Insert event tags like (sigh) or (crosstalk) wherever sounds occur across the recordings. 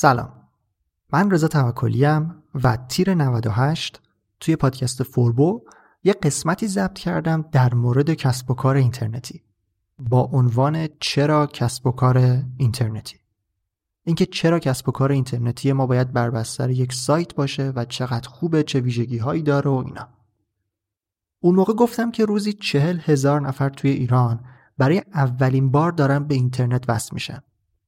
سلام. من رضا توکلیم و تیر 98 توی پادکست فوربو یه قسمتی ضبط کردم در مورد کسب و کار اینترنتی با عنوان چرا کسب و کار اینترنتی. اینکه چرا کسب و کار اینترنتی ما باید بر بستر یک سایت باشه و چقدر خوبه چه ویژگی هایی داره و اینا. اون موقع گفتم که روزی چهل هزار نفر توی ایران برای اولین بار دارن به اینترنت وصل میشن.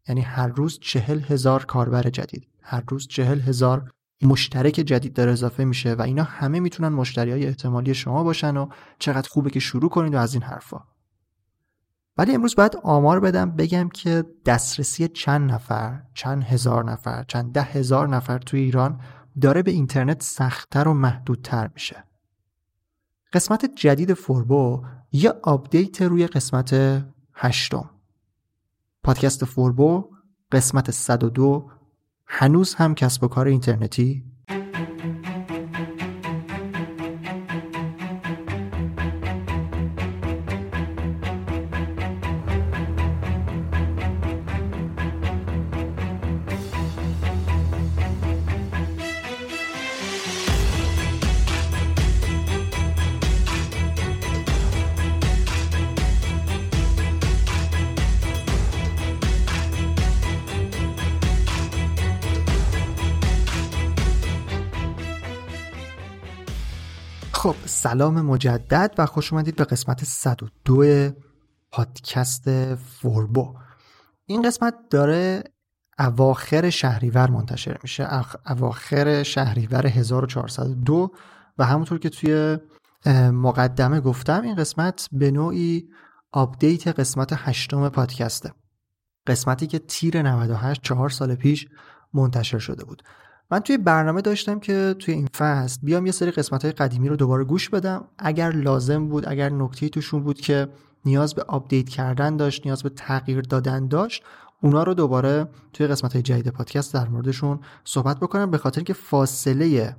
یعنی هر روز چهل هزار کاربر جدید هر روز چهل هزار مشترک جدید داره اضافه میشه و اینا همه می‌تونن مشتری های احتمالی شما باشن و چقدر خوبه که شروع کنید و از این حرفا. ولی امروز باید آمار بدم بگم که دسترسی چند نفر چند هزار نفر چند ده هزار نفر توی ایران داره به اینترنت سختتر و محدودتر میشه. قسمت جدید فوربو یه update روی قسمت هشتم. پادکست فوربو قسمت 102 هنوز هم کسب و کار اینترنتی؟ خب سلام مجدد و خوش اومدید به قسمت 102 پادکست فوربو. این قسمت داره اواخر شهریور منتشر میشه اواخر شهریور 1402 و همونطور که توی مقدمه گفتم این قسمت به نوعی update قسمت هشتم پادکسته. قسمتی که تیر 98 چهار سال پیش منتشر شده بود. من توی برنامه داشتم که توی این فصل بیام یه سری قسمت های قدیمی رو دوباره گوش بدم. اگر لازم بود اگر نکته توشون بود که نیاز به update کردن داشت نیاز به تغییر دادن داشت اونا رو دوباره توی قسمت های جدید پادکست در موردشون صحبت بکنم. به خاطر که فاصله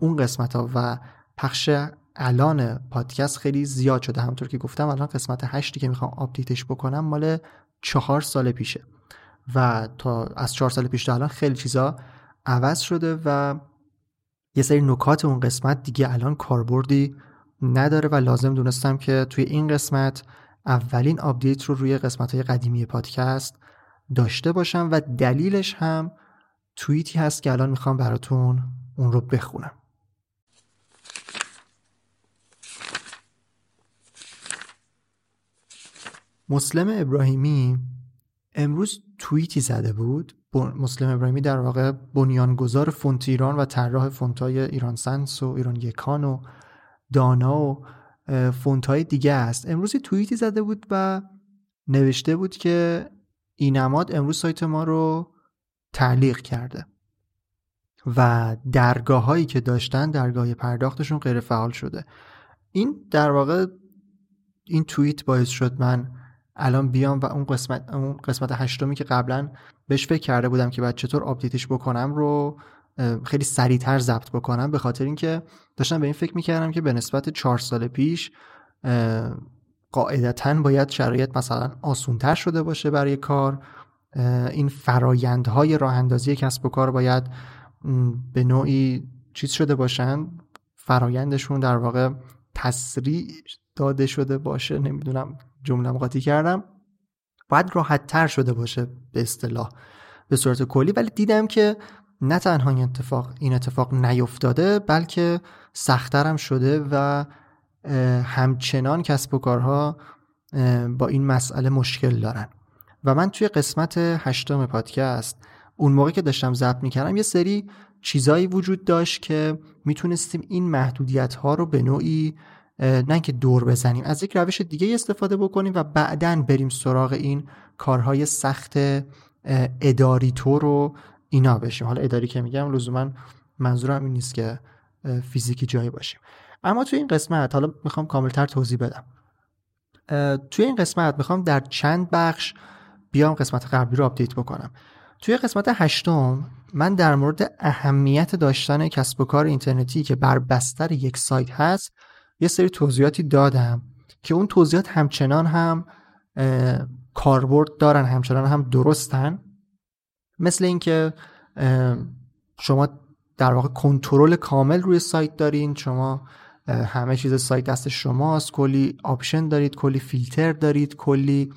اون قسمت ها و پخش الان پادکست خیلی زیاد شده. همونطور که گفتم الان قسمت هشتی که می‌خوام update ش بکنم مال چهار سال پیشه. و تا از چهار سال پیش تا الان خیلی چیزا عوض شده و یه سری نکات اون قسمت دیگه الان کاربردی نداره و لازم دونستم که توی این قسمت اولین update رو روی قسمت های قدیمی پادکست داشته باشم و دلیلش هم توییتی هست که الان می‌خوام براتون اون رو بخونم. مسلم ابراهیمی امروز توییتی زده بود مسلم ابراهیمی در واقع بنیانگذار فونت ایران و طراح فونتای ایران سنس و ایران یکان و دانا و فونت های دیگه است. امروز توییتی زده بود و نوشته بود که اینماد امروز سایت ما رو تعلیق کرده و درگاه هایی که داشتن درگاه پرداختشون غیر فعال شده. این در واقع این توییت باعث شد من الان بیام و اون قسمت اون قسمت هشتمی که قبلا بهش فکر کرده بودم که بعد چطور آپدیتش بکنم رو خیلی سریعتر ضبط بکنم به خاطر اینکه داشتم به این فکر می‌کردم که به نسبت چهار سال پیش قاعدتا باید شرایط مثلا آسونتر شده باشه برای کار. این فرایندهای راه اندازی کسب و کار باید به نوعی چیز شده باشن فرایندشون در واقع تسریع داده شده باشه نمی‌دونم جمله قاطی کردم. باید راحت تر شده باشه به اصطلاح به صورت کلی. ولی دیدم که نه تنها این اتفاق این اتفاق نیفتاده بلکه سختترم شده و همچنان کسب و کارها با این مسئله مشکل دارن. و من توی قسمت هشتم پادکست اون موقع که داشتم ضبط می‌کردم یه سری چیزایی وجود داشت که می‌تونستیم این محدودیت ها رو به نوعی نه که دور بزنیم. از یک روش دیگه استفاده بکنیم و بعدا بریم سراغ این کارهای سخت اداری تو رو اینا بشیم. حالا اداری که میگم لزوما منظورم این نیست که فیزیکی جایی باشیم. اما توی این قسمت حالا می‌خوام کاملتر توضیح بدم. توی این قسمت می‌خوام در چند بخش بیام قسمت قبلی رو update بکنم. توی قسمت هشتم من در مورد اهمیت داشتن کسب و کار اینترنتی که بر بستر یک سایت هست یه سری توضیحاتی دادم که اون توضیحات همچنان هم کاربرد دارن همچنان هم درستن. مثل اینکه شما در واقع کنترل کامل روی سایت دارین شما همه چیز سایت دست شماست کلی option دارید کلی فیلتر دارید کلی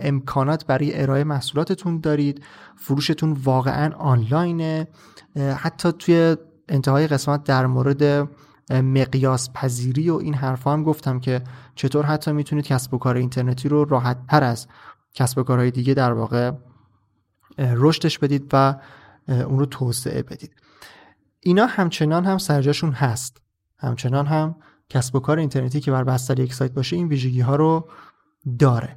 امکانات برای ارائه محصولاتتون دارید فروشتون واقعا آنلاینه. حتی توی انتهای قسمت در مورد مقیاس پذیری و این حرفا هم گفتم که چطور حتی می‌تونید کسب و کار اینترنتی رو راحت تر از کسب و کارهای دیگه در واقع رشدش بدید و اون رو توسعه بدید. اینا همچنان هم سرجاشون هست. همچنان هم کسب و کار اینترنتی که بر بستر یک سایت باشه این ویژگی ها رو داره.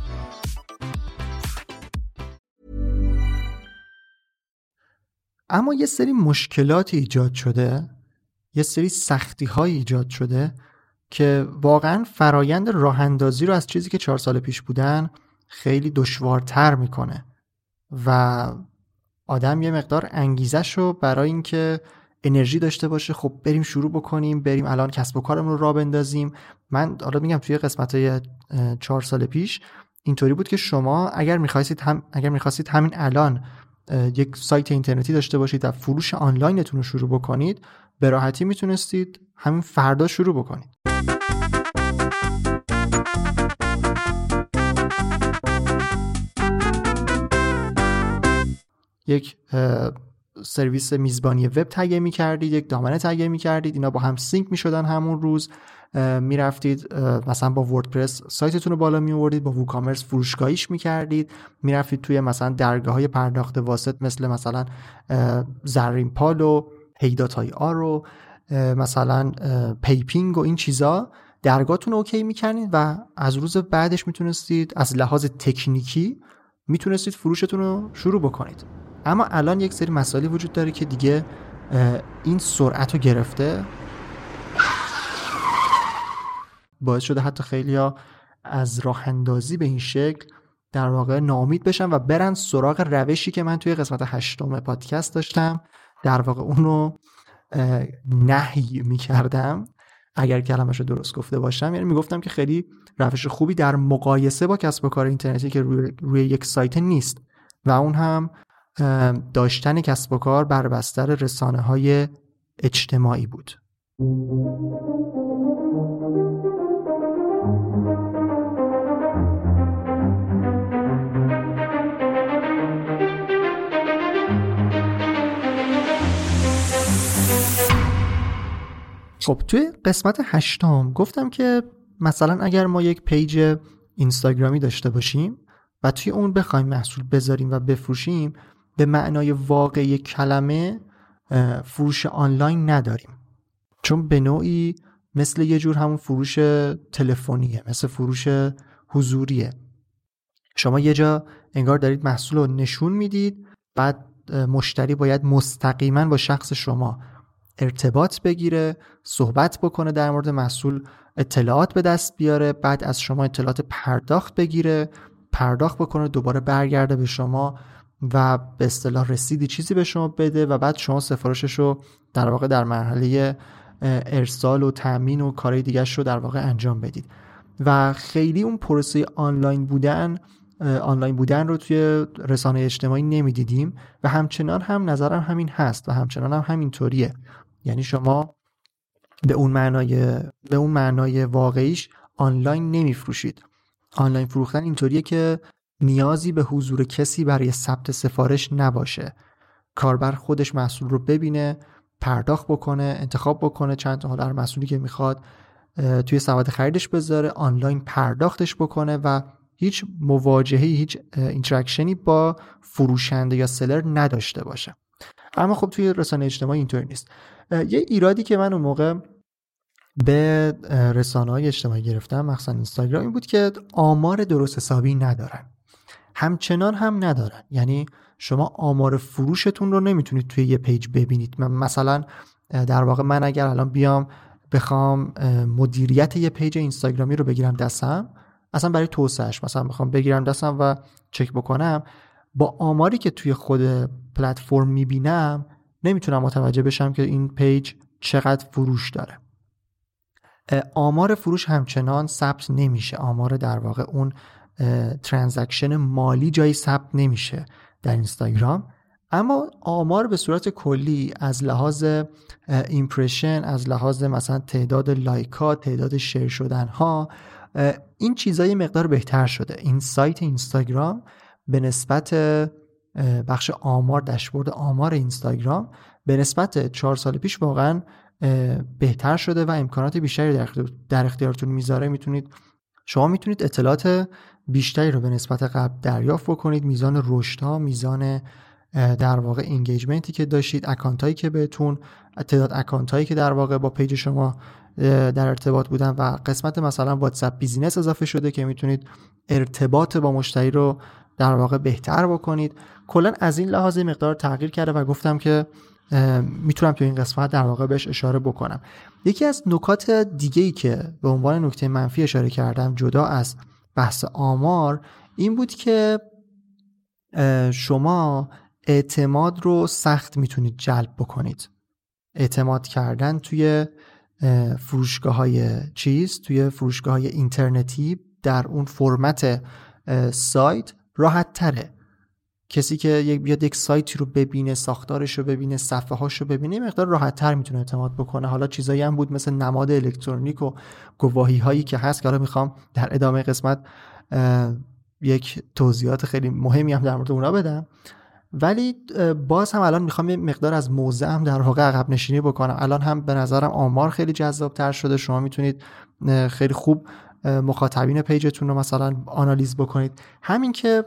اما یه سری مشکلات ایجاد شده یه سری سختی های ایجاد شده که واقعا فرایند راه اندازی رو از چیزی که چهار سال پیش بودن خیلی دشوارتر می‌کنه و آدم یه مقدار انگیزش رو برای اینکه انرژی داشته باشه خب بریم شروع بکنیم بریم الان کسب و کارمون رو را بندازیم. من حالا میگم توی قسمت های چهار سال پیش اینطوری بود که شما اگر می‌خواستید هم اگر می‌خواستید همین الان یک سایت اینترنتی داشته باشید و فروش آنلاینتون رو شروع بکنید به راحتی می‌تونستید همین فردا شروع بکنید. یک سرویس میزبانی وب تهیه می کردید یک دامنه تهیه می کردید اینا با هم sync می شدن همون روز. می‌رفتید مثلا با WordPress سایتتون رو بالا می آوردید با WooCommerce فروشگاهیش می کردید می‌رفتید توی مثلا درگاه های پرداخت واسط مثل مثلا زرین پال و هیداتای آر و مثلا پی‌پینگ و این چیزا. درگاهتون okay می‌کنید و از روز بعدش می‌تونستید از لحاظ تکنیکی می‌تونستید فروشتون رو شروع بکنید. اما الان یک سری مسائلی وجود داره که دیگه این سرعت رو گرفته. باعث شده حتی خیلی ها از راه اندازی به این شکل در واقع نامید بشن و برن سراغ روشی که من توی قسمت هشتم پادکست داشتم. در واقع اونو نهی می‌کردم. اگر کلمش رو درست گفته باشم. یعنی می‌گفتم که خیلی روش خوبی در مقایسه با کسب و کار اینترنتی که روی, روی یک سایت نیست. و اون هم داشتن کسب و کار بر بستر رسانه های اجتماعی بود. خب توی قسمت هشتم گفتم که مثلا اگر ما یک پیج اینستاگرامی داشته باشیم و توی اون بخوایم محصول بذاریم و بفروشیم به معنای واقعی کلمه فروش آنلاین نداریم. چون به نوعی مثل یه جور همون فروش تلفنیه مثل فروش حضوریه. شما یه جا انگار دارید محصول رو نشون می‌دید بعد مشتری باید مستقیما با شخص شما ارتباط بگیره صحبت بکنه در مورد محصول اطلاعات به دست بیاره بعد از شما اطلاعات پرداخت بگیره پرداخت بکنه دوباره برگرده به شما و به اصطلاح رسیدی چیزی به شما بده و بعد شما سفارشش رو در واقع در مرحله ارسال و تامین و کارهای دیگه رو در واقع انجام بدید. و خیلی اون پروسه آنلاین بودن آنلاین بودن رو توی رسانه اجتماعی نمی‌دیدیم و همچنان هم نظرم همین هست و همچنان هم همینطوریه. یعنی شما به اون معنای به اون معنای واقعیش آنلاین نمیفروشید. آنلاین فروختن اینطوریه که نیازی به حضور کسی برای ثبت سفارش نباشه. کاربر خودش محصول رو ببینه پرداخت بکنه انتخاب بکنه چند تا هر محصولی که می‌خواد توی سبد خریدش بذاره آنلاین پرداختش بکنه و هیچ مواجهه هیچ interaction ی با فروشنده یا seller نداشته باشه. اما خب توی رسانه اجتماعی اینطوری نیست. یه ایرادی که من اون موقع به رسانه های اجتماعی گرفتم مخصوصا اینستاگرام این بود که آمار درست حسابی ندارن. همچنان هم ندارن. یعنی شما آمار فروشتون رو نمی‌تونید توی یه پیج ببینید. من مثلا در واقع من اگر الان بیام بخوام مدیریت یه پیج اینستاگرامی رو بگیرم دستم اصلا برای توسعهش مثلا بخوام بگیرم دستم و چک بکنم با آماری که توی خود پلتفرم می‌بینم نمی‌تونم متوجه بشم که این پیج چقدر فروش داره. آمار فروش همچنان ثبت نمیشه. آمار در واقع اون transaction مالی جایی ثبت نمیشه در اینستاگرام. اما آمار به صورت کلی از لحاظ impression از لحاظ مثلا تعداد like ها تعداد share شدن ها این چیزا یه مقدار بهتر شده. این سایت اینستاگرام به نسبت بخش آمار داشبورد آمار اینستاگرام به نسبت چهار سال پیش واقعا بهتر شده و امکانات بیشتری در اختیارتون می‌ذاره. می‌تونید شما می‌تونید اطلاعات بیشتری رو به نسبت قبل دریافت بکنید. میزان رشد ها میزان در واقع engagement ی که داشتید account هایی که بهتون تعداد account هایی که در واقع با page شما در ارتباط بودن و قسمت مثلا WhatsApp Business اضافه شده که می‌تونید ارتباط با مشتری رو در واقع بهتر بکنید. کلا از این لحاظ مقدار تغییر کرده و گفتم که می‌تونم تو این قسمت در واقع بهش اشاره بکنم. یکی از نکات دیگه ای که به عنوان نکته منفی اشاره کردم جدا از بحث آمار این بود که شما اعتماد رو سخت می‌تونید جلب بکنید. اعتماد کردن توی فروشگاه های چیز توی فروشگاه های اینترنتی در اون فرمت سایت راحت تره کسی که یک بیاد یک سایتی رو ببینه ساختارش رو ببینه صفحه هاش رو ببینه مقدار راحت تر می‌تونه اعتماد بکنه. حالا چیزایی هم بود مثل نماد الکترونیک و گواهی هایی که هست که حالا می‌خوام در ادامه قسمت یک توضیحات خیلی مهمی هم در مورد اونا بدم. ولی باز هم الان می‌خوام یه مقدار از موزه هم در واقع عقب نشینی بکنم. الان هم به نظرم آمار خیلی جذاب تر شده. شما می‌تونید خیلی خوب مخاطبین page تون رو مثلا analyze بکنید. همین که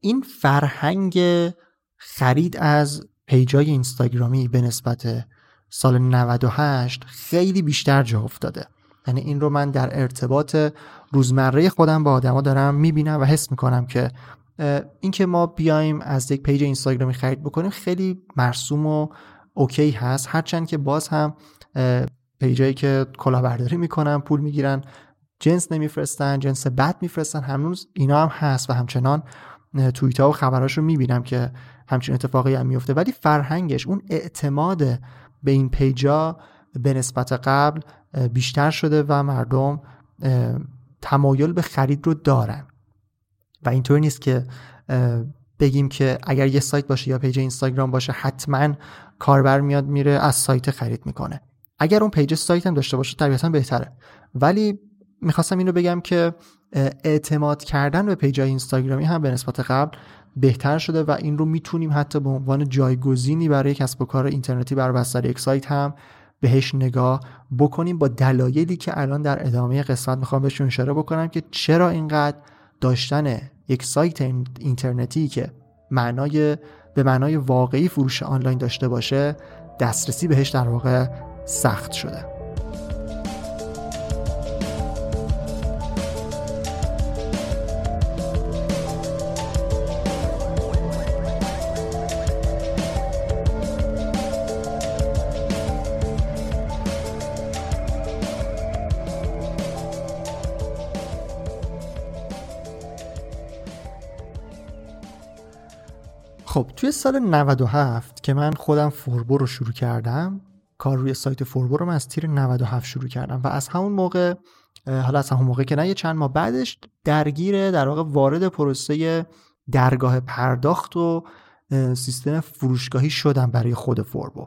این فرهنگ خرید از page ای اینستاگرامی به نسبت سال 98 خیلی بیشتر جا افتاده. یعنی این رو من در ارتباط روزمره خودم با آدما دارم می‌بینم و حس می‌کنم که اینکه ما بیایم از یک page اینستاگرامی خرید بکنیم خیلی مرسوم و اوکی هست. هرچند که باز هم پیجایی که کلاهبرداری می‌کنن پول می‌گیرن جنس نمیفرستن جنس بد میفرستن. هنوز اینا هم هست و همچنان توییت ها و خبراش رو می‌بینم که همچین اتفاقی هم میفته ولی فرهنگش اون اعتماد به این پیجا به نسبت قبل بیشتر شده و مردم تمایل به خرید رو دارن. و اینطور نیست که بگیم که اگر یه سایت باشه یا page اینستاگرام باشه حتما کاربر میاد میره از سایت خرید می‌کنه. اگر اون page سایت هم داشته باشه طبیعتا بهتره. ولی می‌خواستم اینو بگم که اعتماد کردن به page اینستاگرامی هم به نسبت قبل بهتر شده و این رو می‌تونیم حتی به عنوان جایگزینی برای کسب و کار اینترنتی بر بستر یک سایت هم بهش نگاه بکنیم با دلایلی که الان در ادامه قسمت می‌خوام بهشون اشاره بکنم که چرا اینقدر داشتن یک سایت اینترنتی که معنای به معنای واقعی فروش آنلاین داشته باشه دسترسی بهش در واقع سخت شده. خب توی سال 97 که من خودم فوربو رو شروع کردم کار روی سایت فوربو رو من از تیر 97 شروع کردم و از همون موقع حالا از همون موقع که نه یه چند ماه بعدش درگیر در واقع وارد پروسه درگاه پرداخت و سیستم فروشگاهی شدم برای خود فوربو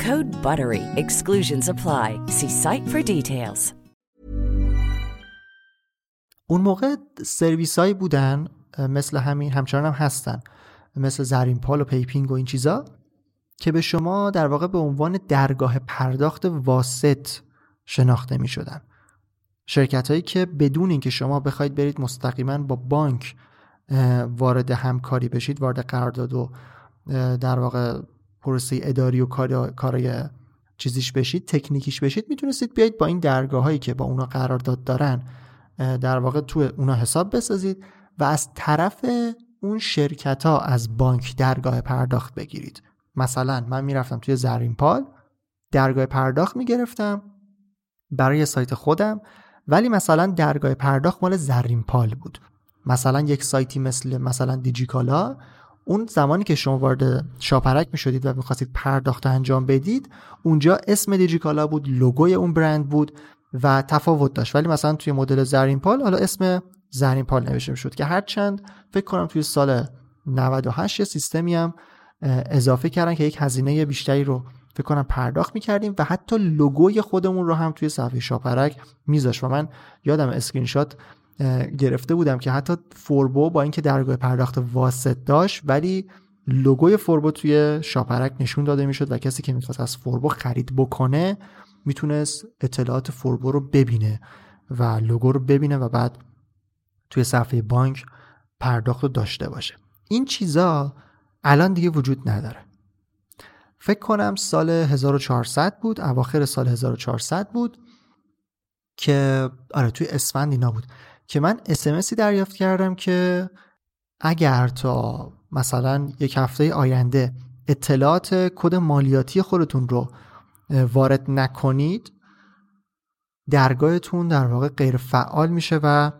Code BUTTERY. Exclusions apply. See site for details. اون موقع سرویس هایی بودن مثل همین همچنان هم هستن مثل زرین پال و پی‌پینگ و این چیزا که به شما در واقع به عنوان درگاه پرداخت واسط شناخته می شدن شرکت هایی که بدون اینکه شما بخواید برید مستقیما با بانک وارد همکاری بشید وارد قرارداد و در واقع پروسه اداری و کارای چیزیش بشید تکنیکیش بشید می‌تونستید بیاید با این درگاه هایی که با اونا قرارداد دارن در واقع تو اونا حساب بسازید و از طرف اون شرکت ها از بانک درگاه پرداخت بگیرید. مثلا من می‌رفتم توی زرین پال درگاه پرداخت می‌گرفتم برای سایت خودم ولی مثلا درگاه پرداخت مال زرین پال بود. مثلا یک سایتی مثل مثلا دیجیکالا اون زمانی که شما وارد شاپرک می شدید و می‌خواستید پرداخت انجام بدید اونجا اسم دیجیکالا بود لوگوی اون برند بود و تفاوت داشت. ولی مثلا توی مدل زرین پال حالا اسم زرین پال نوشته شد که هرچند فکر کنم توی سال 98 یه سیستمی هم اضافه کردن که یک هزینه بیشتری رو فکر کنم پرداخت می‌کردیم و حتی لوگوی خودمون رو هم توی صفحه شاپرک میذاشت. و من یادم اسکرین شات گرفته بودم که حتی فوربو با اینکه درگاه پرداخت واسط داشت ولی لوگوی فوربو توی شاپرک نشون داده می‌شد و کسی که می‌خواست از فوربو خرید بکنه می‌تونست اطلاعات فوربو رو ببینه و لوگو رو ببینه و بعد توی صفحه بانک پرداخت رو داشته باشه. این چیزا الان دیگه وجود نداره. فکر کنم سال 1400 بود اواخر سال 1400 بود که آره توی اسفند اینا بود. که من اسمسی دریافت کردم که اگر تا مثلا یک هفته آینده اطلاعات کد مالیاتی خودتون رو وارد نکنید درگاهتون در واقع غیر فعال میشه و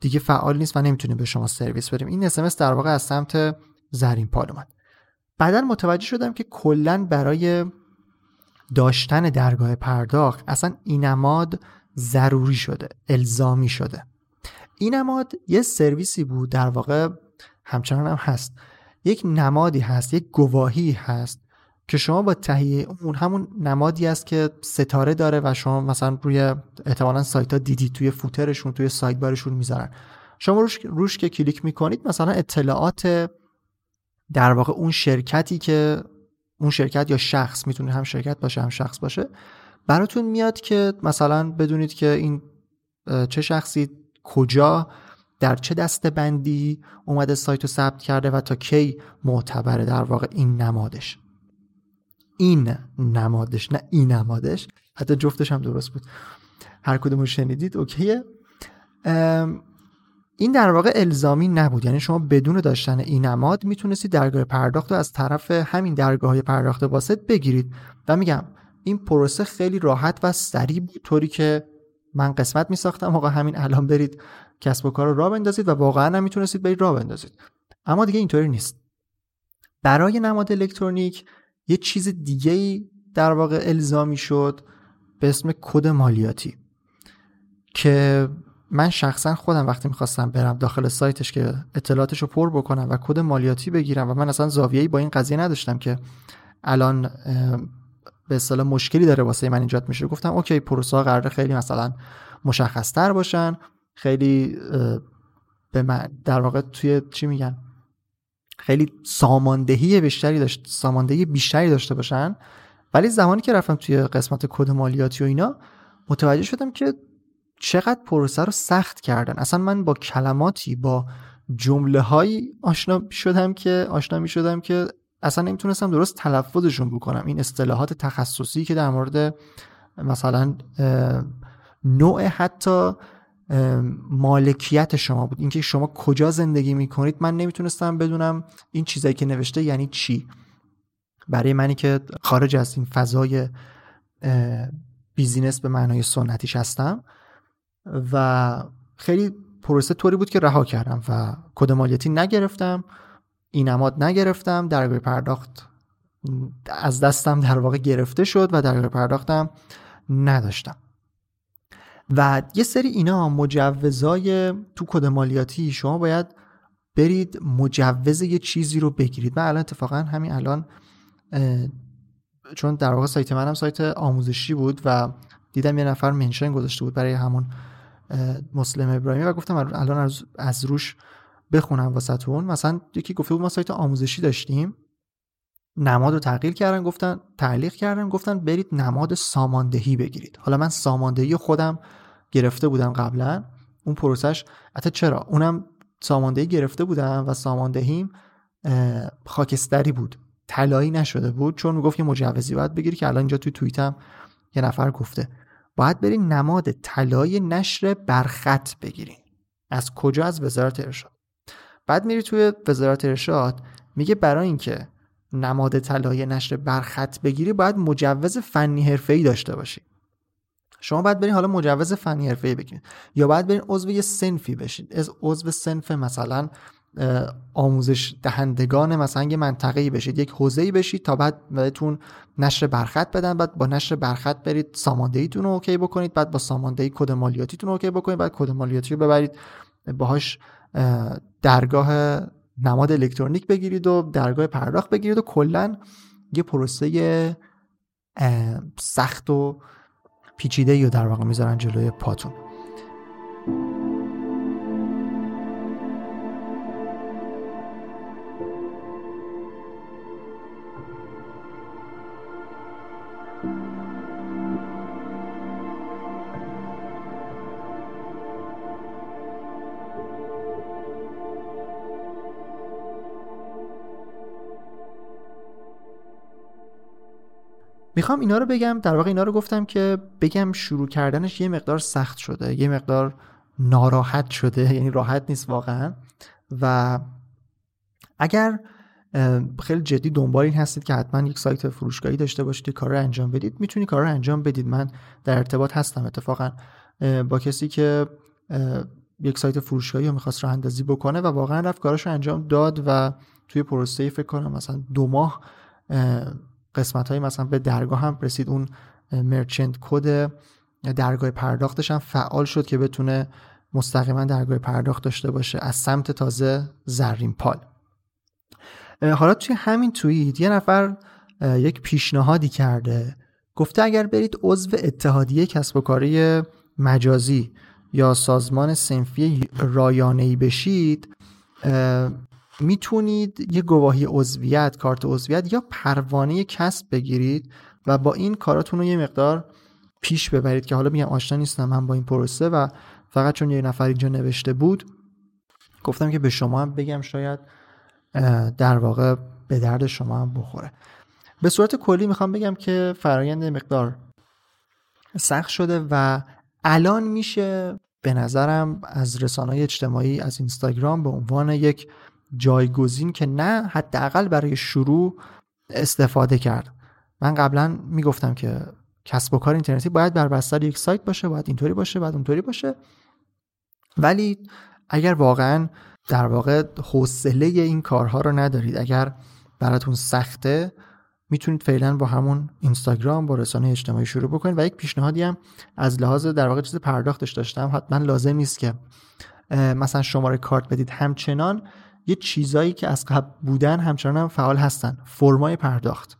دیگه فعال نیست و نمی‌تونیم به شما سرویس بدیم. این اسمس در واقع از سمت زرین پال اومد. بعدا متوجه شدم که کلا برای داشتن درگاه پرداخت اصلا این نماد ضروری شده الزامی شده. این نماد یه سرویسی بود در واقع همچنان هم هست. یک نمادی هست یک گواهی هست که شما با تهیه اون همون نمادی است که ستاره داره و شما مثلا روی احتمالا سایت ها دیدید توی فوترشون توی سایت بارشون می‌ذارن. شما روش, روش که کلیک می‌کنید مثلا اطلاعات در واقع اون شرکتی که اون شرکت یا شخص می‌تونه هم شرکت باشه هم شخص باشه براتون میاد که مثلا بدونید که این چه شخصی کجا در چه دسته بندی اومده سایت رو ثبت کرده و تا کی معتبره در واقع این نمادش. این نمادش نه این نمادش. حتی جفتش هم درست بود. هر کدوم شنیدید اوکیه. این در واقع الزامی نبود. یعنی شما بدون داشتن این نماد می‌تونستید درگاه پرداخت رو از طرف همین درگاه های پرداخت واسط بگیرید. و میگم این پروسه خیلی راحت و سریع بود طوری که من قسمت میساختم. آقا همین الان برید کسب و کار رو راه بندازید و واقعا هم می‌تونستید برید راه بندازید. اما دیگه اینطوری نیست. برای نماد الکترونیک یه چیز دیگه ای در واقع الزامی شد به اسم کد مالیاتی که من شخصا خودم وقتی می‌خواستم برم داخل سایتش که اطلاعاتش رو پر بکنم و کد مالیاتی بگیرم و من اصلا زاویه‌ای با این قضیه نداشتم که الان به اصطلاح مشکلی داره واسه من ایجاد میشه. گفتم اوکی پروسه قراره خیلی مثلا مشخص تر باشن. خیلی به من در واقع توی چی میگن؟ خیلی ساماندهی بیشتری داشت ساماندهی بیشتری داشته باشن. ولی زمانی که رفتم توی قسمت کد مالیاتی و اینا متوجه شدم که چقدر پروسه رو سخت کردن. اصلا من با کلماتی با جمله هایی آشنا شدم که آشنا می شدم که اصلا نمی‌تونستم درست تلفظشون بکنم. این اصطلاحات تخصصی که در مورد مثلا نوع حتی مالکیت شما بود. اینکه شما کجا زندگی می‌کنید من نمی‌تونستم بدونم این چیزایی که نوشته یعنی چی. برای منی که خارج از این فضای business به معنای سنتیش هستم و خیلی پروسه طوری بود که رها کردم و کد مالیاتی نگرفتم. اینماد نگرفتم درگاه پرداخت از دستم در واقع گرفته شد و درگاه پرداختم نداشتم. و یه سری اینا مجوزای تو کد مالیاتی شما باید برید مجوز یه چیزی رو بگیرید. من الان اتفاقا همین الان چون در واقع سایت منم سایت آموزشی بود و دیدم یه نفر منشن گذاشته بود برای همون مسلم ابراهیمی و گفتم الان از روش بخونم واسهتون مثلا یکی گفته بود ما سایت آموزشی داشتیم. نماد رو تغییر کردن گفتن تعلیق کردن گفتن برید نماد ساماندهی بگیرید. حالا من ساماندهی خودم گرفته بودم قبلا. اون پروسش حتی چرا؟ اونم ساماندهی گرفته بودم و ساماندهیم خاکستری بود. طلایی نشده بود چون می‌گفت یه مجوزی باید بگیری که الان اینجا توی توییتم یه نفر گفته. باید برین نماد طلای نشر برخط بگیرین. از کجا؟ از وزارت ارشاد. بعد میری توی وزارت ارشاد میگه برای اینکه نماد طلای نشر برخط بگیری باید مجوز فنی حرفه‌ای داشته باشی. شما باید برین حالا مجوز فنی حرفه‌ای بگیرید یا باید برین عضو یه صنفی بشید از عضو صنف مثلا آموزش دهندگان مثلا یه منطقه‌ای بشید یک حوزه‌ای بشید تا بعد بهتون نشر برخط بدن. بعد با نشر برخط برید ساماندهیتون رو اوکی بکنید. بعد با ساماندهی کد مالیاتیتون رو اوکی بکنید. بعد کد مالیاتی رو ببرید. باهاش درگاه نماد الکترونیک بگیرید و درگاه پرداخت بگیرید و کلا یه پروسه سخت و پیچیده رو در واقع می‌ذارن جلوی پاتون. می‌خوام اینا رو بگم در واقع اینا رو گفتم که بگم شروع کردنش یه مقدار سخت شده یه مقدار ناراحت شده (laughs) یعنی راحت نیست واقعا. و اگر خیلی جدی دنبال این هستید که حتما یک سایت فروشگاهی داشته باشید کار رو انجام بدید می‌تونی کار رو انجام بدید. من در ارتباط هستم اتفاقا با کسی که یک سایت فروشگاهی رو می‌خواست راه اندازی بکنه و واقعا رفت کارش رو انجام داد و توی پروسه فکر کنم مثلا دو ماه قسمت های مثلا به درگاه هم رسید اون مرچنت کد درگاه پرداختش هم فعال شد که بتونه مستقیما درگاه پرداخت داشته باشه از سمت تازه زرین پال. حالا توی همین توییت یه نفر یک پیشنهادی کرده. گفته اگر برید عضو اتحادیه کسب و کاری مجازی یا سازمان سنفی رایانه‌ای بشید می‌تونید یه گواهی عضویت کارت عضویت یا پروانه کسب بگیرید و با این کاراتون رو یه مقدار پیش ببرید که حالا میگم آشنا نیستم من با این پروسه و فقط چون یه نفر اینجا نوشته بود گفتم که به شما هم بگم شاید در واقع به درد شما هم بخوره. به صورت کلی می‌خوام بگم که فرایند مقدار سخت شده و الان میشه به نظرم از رسانه اجتماعی از اینستاگرام به عنوان یک جایگزین که نه حداقل برای شروع استفاده کرد. من قبلا می‌گفتم که کسب و کار اینترنتی باید بر بستر یک سایت باشه باید اینطوری باشه باید اونطوری باشه. ولی اگر واقعا در واقع حوصله این کارها رو ندارید اگر براتون سخته می‌تونید فعلا با همون اینستاگرام با رسانه اجتماعی شروع بکنید. و یک پیشنهادی هم از لحاظ در واقع چیز پرداختش داشتم. حتما لازم نیست که مثلا شماره کارت بدید. همچنان یه چیزایی که از قبل بودن همچنان هم فعال هستن. فرمای پرداخت.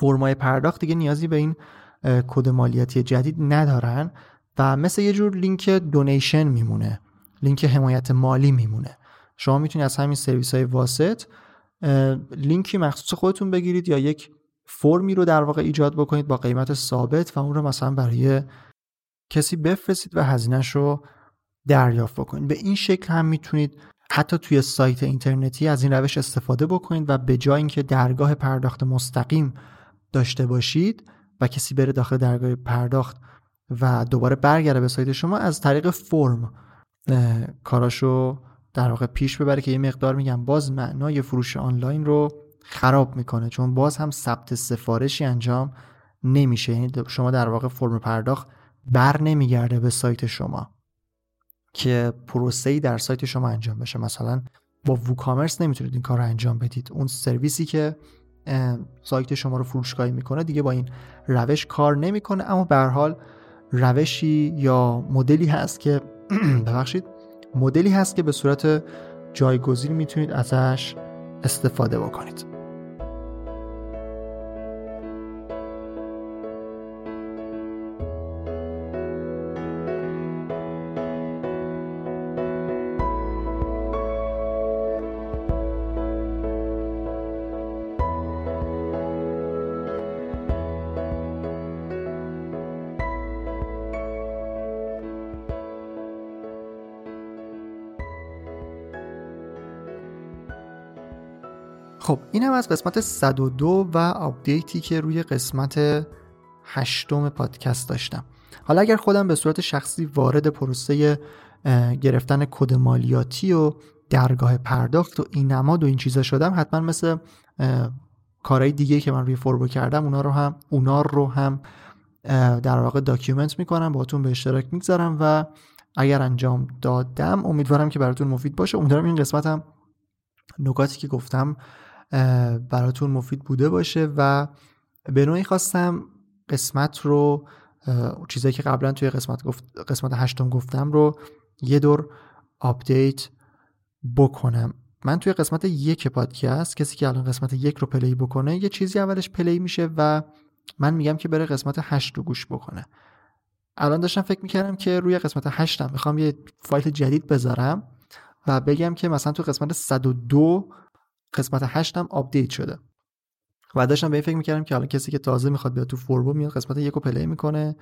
فرمای پرداخت دیگه نیازی به این کد مالیاتی جدید ندارن و مثل یه جور لینک donation میمونه. لینک حمایت مالی میمونه. شما می‌تونید از همین سرویس های واسط لینکی مخصوص خودتون بگیرید یا یک فرمی رو در واقع ایجاد بکنید با قیمت ثابت و اون رو مثلا برای کسی بفرستید و هزینهش رو دریافت بکنید. به این شکل هم می‌تونید حتی توی سایت اینترنتی از این روش استفاده بکنید و به جای اینکه درگاه پرداخت مستقیم داشته باشید و کسی بره داخل درگاه پرداخت و دوباره برگرده به سایت شما از طریق فرم کاراشو در واقع پیش ببره که یه مقدار میگم باز معنای فروش آنلاین رو خراب می‌کنه چون باز هم ثبت سفارشی انجام نمیشه. یعنی شما در واقع فرم پرداخت بر نمیگرده به سایت شما. که پروسه ای در سایت شما انجام بشه. مثلا با ووکامرس نمی‌تونید این کار رو انجام بدید. اون سرویسی که سایت شما رو فروشگاهی می‌کنه دیگه با این روش کار نمی‌کنه. اما به حال روشی یا مدلی هست که (clears throat) ببخشید مدلی هست که به صورت جایگزین می‌تونید ازش استفاده بکنید. خب این هم از قسمت 102 و update ی که روی قسمت هشتم پادکست داشتم. حالا اگر خودم به صورت شخصی وارد پروسه گرفتن کد مالیاتی و درگاه پرداخت و اینماد و این چیزا شدم حتما مثل کارهای دیگه که من روی فوربو کردم اونا رو هم اونا رو هم در واقع document می‌کنم باهاتون به اشتراک می‌گذارم و اگر انجام دادم امیدوارم که براتون مفید باشه. امیدوارم این قسمت هم نکاتی که گفتم براتون مفید بوده باشه و به نوعی خواستم قسمت رو چیزایی که قبلا توی قسمت گفت قسمت هشتم گفتم رو یه دور update بکنم. من توی قسمت یک پادکست کسی که الان قسمت یک رو play بکنه یه چیزی اولش play میشه و من میگم که بره قسمت هشت رو گوش بکنه. الان داشتم فکر می‌کردم که روی قسمت هشتم می‌خوام یه فایل جدید بذارم و بگم که مثلا تو قسمت 102 قسمت 8 هم update شده. و داشتم به این فکر می‌کردم که حالا کسی که تازه می‌خواد بیاد تو فوربو میاد قسمت یک رو play می‌کنه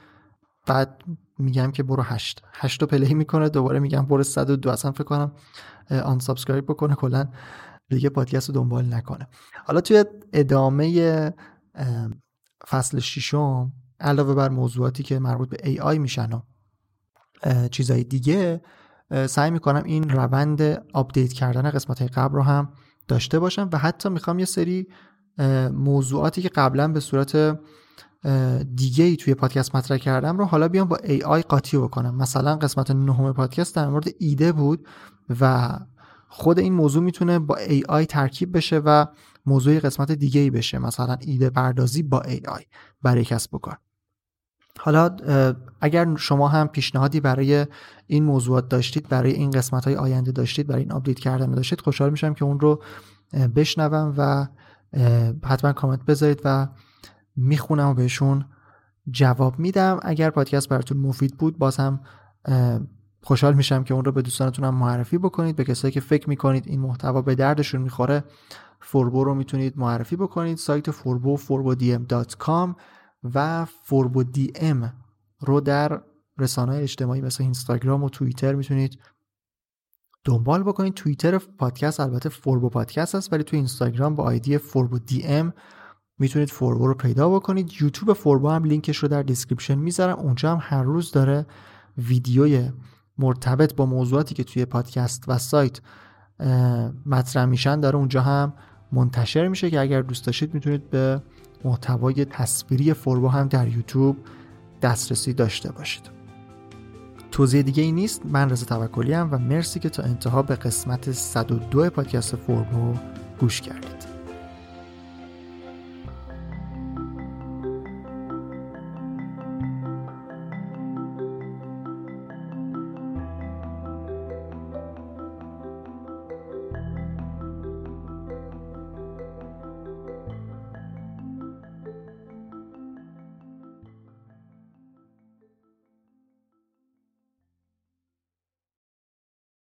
بعد میگم که برو 8 8 رو play می‌کنه دوباره میگم برو 102 اصلا فکر کنم unsubscribe بکنه کلا دیگه پادکست رو دنبال نکنه. حالا توی ادامه فصل ششم علاوه بر موضوعاتی که مربوط به AI میشن و چیزای دیگه سعی می‌کنم این روند update کردن قسمت های قبل رو هم داشته باشم و حتی می‌خوام یه سری موضوعاتی که قبلا به صورت دیگه ای توی پادکست مطرح کردم رو حالا بیام با AI قاطی بکنم. مثلا قسمت نهم پادکست در مورد ایده بود و خود این موضوع می‌تونه با AI ترکیب بشه و موضوع قسمت دیگه ای بشه. مثلا ایده پردازی با AI برای کسب و کار. حالا اگر شما هم پیشنهادی برای این موضوعات داشتید برای این قسمت های آینده داشتید برای این update کردن داشتید خوشحال میشم که اون رو بشنوم و حتما کامنت بذارید و می‌خونم و بهشون جواب میدم. اگر پادکست براتون مفید بود باز هم خوشحال میشم که اون رو به دوستانتون هم معرفی بکنید. به کسایی که فکر می‌کنید این محتوا به دردشون می‌خوره فوربو رو می‌تونید معرفی بکنید. سایت فوربو forbodm.com و فوربو دی ام رو در رسانه اجتماعی مثل اینستاگرام و توییتر می‌تونید دنبال بکنید. توییتر پادکست البته فوربو پادکست هست ولی تو اینستاگرام با ID فوربو دی ام می‌تونید فوربو رو پیدا بکنید. یوتیوب فوربو هم لینکش رو در description می‌ذارم. اونجا هم هر روز داره ویدیوی مرتبط با موضوعاتی که توی پادکست و سایت مطرح میشن داره اونجا هم منتشر میشه که اگر دوست داشتید می‌تونید به محتوای تصویری فوربو هم در یوتیوب دسترسی داشته باشید. توضیح دیگه ای نیست من رضا توکلی و مرسی که تا انتها به قسمت 102 پادکست فوربو گوش کردید.